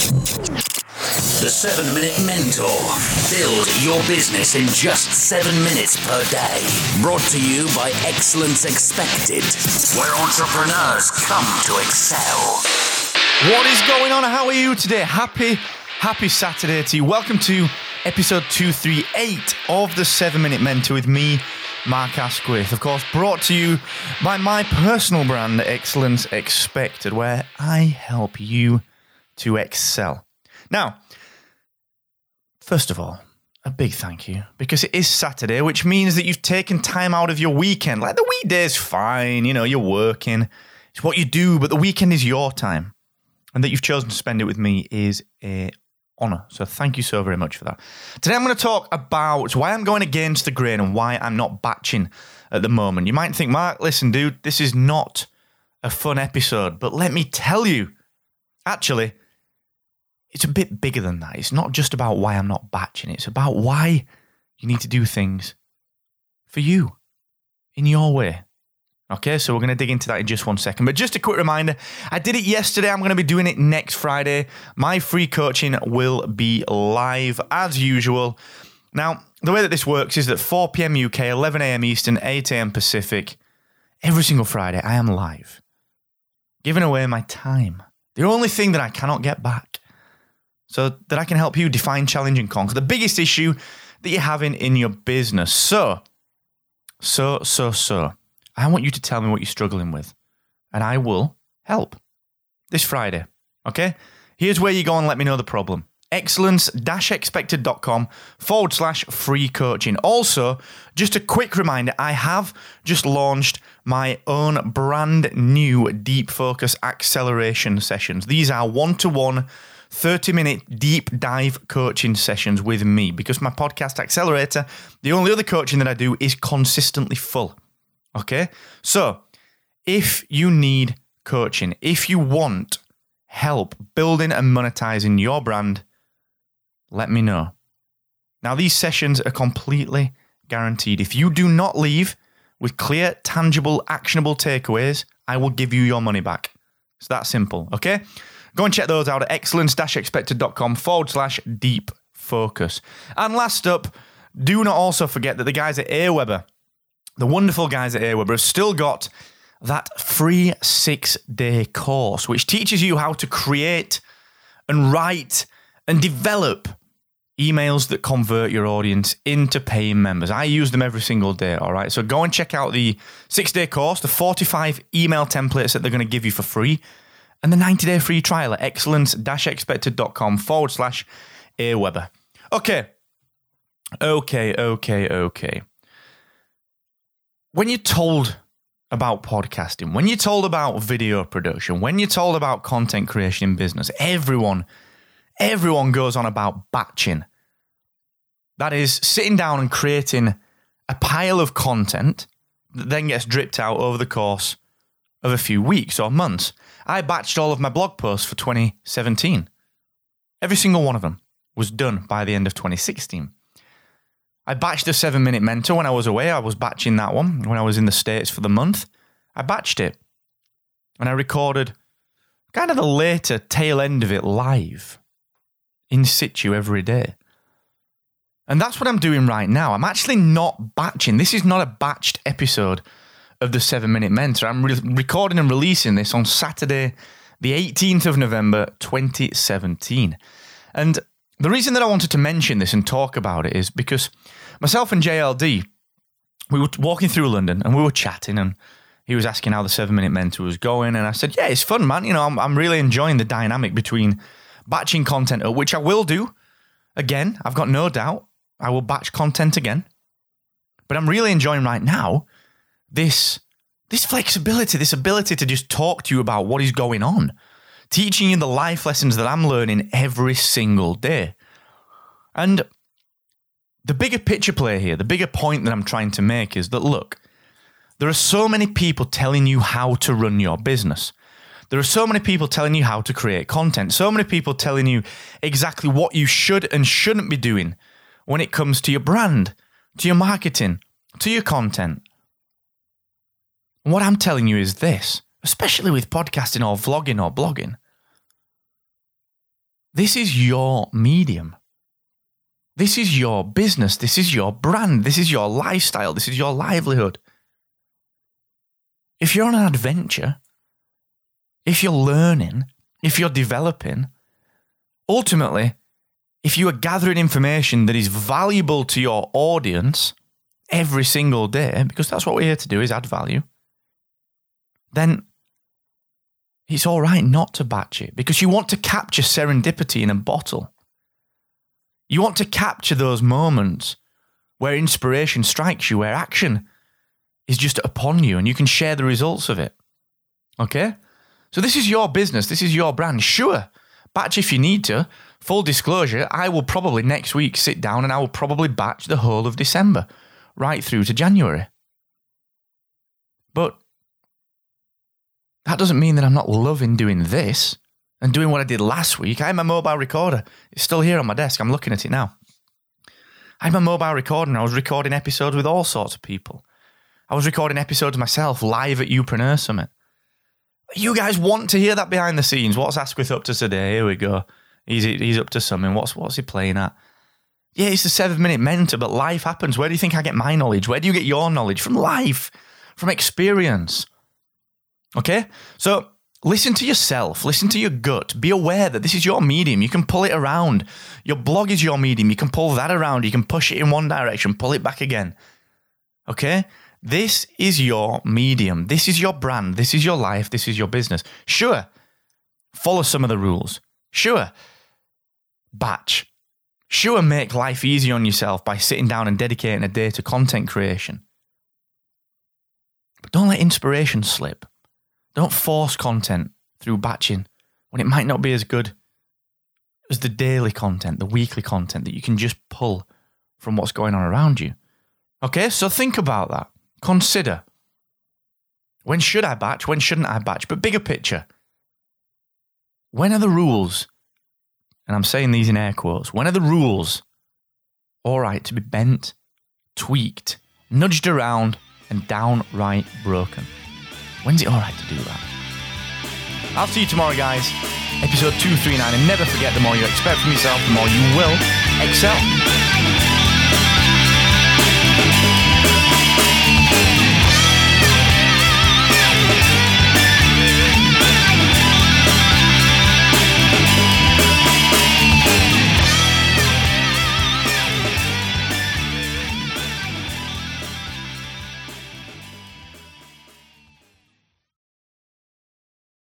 The 7 Minute Mentor. Build your business in just 7 minutes per day. Brought to you by Excellence Expected, where entrepreneurs come to excel. What is going on? How are you today? Happy, happy Saturday to you. Welcome to episode 238 of the 7 Minute Mentor with me, Mark Asquith. Of course, brought to you by my personal brand, Excellence Expected, where I help you to excel. Now, first of all, a big thank you because it is Saturday, which means that you've taken time out of your weekend. Like the weekday's fine, you know, you're working, it's what you do, but the weekend is your time. And that you've chosen to spend it with me is a honor. So thank you so very much for that. Today I'm going to talk about why I'm going against the grain and why I'm not batching at the moment. You might think, Mark, listen, dude, this is not a fun episode, but let me tell you, actually, it's a bit bigger than that. It's not just about why I'm not batching, it's about why you need to do things for you in your way. Okay, so we're going to dig into that in just one second. But just a quick reminder I did it yesterday. I'm going to be doing it next Friday. My free coaching will be live as usual. Now, the way that this works is that 4 p.m. UK, 11 a.m. Eastern, 8 a.m. Pacific, every single Friday, I am live, giving away my time. The only thing that I cannot get back. So that I can help you define, challenge, and conquer the biggest issue that you're having in your business. So, so, so, so. I want you to tell me what you're struggling with, and I will help this Friday. Okay? Here's where you go and let me know the problem. Excellence expected.com forward slash free coaching. Also, just a quick reminder I have just launched my own brand new deep focus acceleration sessions. These are one to one 30 minute deep dive coaching sessions with me because my podcast accelerator, the only other coaching that I do is consistently full. Okay. So if you need coaching, if you want help building and monetizing your brand, let me know. Now, these sessions are completely guaranteed. If you do not leave with clear, tangible, actionable takeaways, I will give you your money back. It's that simple. Okay. Go and check those out at excellence-expected.com forward slash deep focus. And last up, do not also forget that the guys at Aweber, the wonderful guys at Aweber, have still got that free six day course, which teaches you how to create and write and develop emails that convert your audience into paying members. I use them every single day, all right? So go and check out the six day course, the 45 email templates that they're going to give you for free and the 90 day free trial at excellence expected.com forward slash Aweber. Okay. Okay, okay, okay. When you're told about podcasting, when you're told about video production, when you're told about content creation in business, everyone, everyone goes on about batching. That is sitting down and creating a pile of content that then gets dripped out over the course of a few weeks or months. I batched all of my blog posts for 2017. Every single one of them was done by the end of 2016. I batched the seven minute mentor when I was away. I was batching that one when I was in the States for the month. I batched it. And I recorded kind of the later tail end of it live in situ every day. And that's what I'm doing right now. I'm actually not batching. This is not a batched episode of the seven minute mentor. I'm re- recording and releasing this on Saturday, the 18th of November, 2017. And the reason that I wanted to mention this and talk about it is because myself and JLD, we were walking through London and we were chatting and he was asking how the seven minute mentor was going. And I said, Yeah, it's fun, man. You know, I'm, I'm really enjoying the dynamic between batching content, which I will do again. I've got no doubt I will batch content again. But I'm really enjoying right now this this flexibility, this ability to just talk to you about what is going on, teaching you the life lessons that I'm learning every single day. And the bigger picture play here, the bigger point that I'm trying to make is that look, there are so many people telling you how to run your business. There are so many people telling you how to create content, so many people telling you exactly what you should and shouldn't be doing when it comes to your brand, to your marketing, to your content. What I'm telling you is this, especially with podcasting or vlogging or blogging. This is your medium. This is your business. This is your brand. This is your lifestyle. This is your livelihood. If you're on an adventure, if you're learning, if you're developing, ultimately, if you are gathering information that is valuable to your audience every single day, because that's what we're here to do is add value, then it's all right not to batch it because you want to capture serendipity in a bottle. You want to capture those moments where inspiration strikes you, where action is just upon you and you can share the results of it. Okay? So this is your business, this is your brand. Sure, batch if you need to. Full disclosure, I will probably next week sit down and I will probably batch the whole of December right through to January. But that doesn't mean that I'm not loving doing this and doing what I did last week. I had my mobile recorder. It's still here on my desk. I'm looking at it now. I had my mobile recorder and I was recording episodes with all sorts of people. I was recording episodes myself live at Youpreneur Summit. You guys want to hear that behind the scenes? What's Asquith up to today? Here we go. He's he's up to something. What's what's he playing at? Yeah, it's a seven minute mentor, but life happens. Where do you think I get my knowledge? Where do you get your knowledge? From life, from experience. Okay? So listen to yourself, listen to your gut. Be aware that this is your medium. You can pull it around. Your blog is your medium. You can pull that around. You can push it in one direction, pull it back again. Okay? This is your medium. This is your brand. This is your life. This is your business. Sure, follow some of the rules. Sure, batch. Sure, make life easy on yourself by sitting down and dedicating a day to content creation. But don't let inspiration slip. Don't force content through batching when it might not be as good as the daily content, the weekly content that you can just pull from what's going on around you. Okay, so think about that. Consider when should I batch? When shouldn't I batch? But bigger picture. When are the rules? And I'm saying these in air quotes. When are the rules all right to be bent, tweaked, nudged around, and downright broken? When's it all right to do that? I'll see you tomorrow, guys. Episode 239. And never forget the more you expect from yourself, the more you will excel.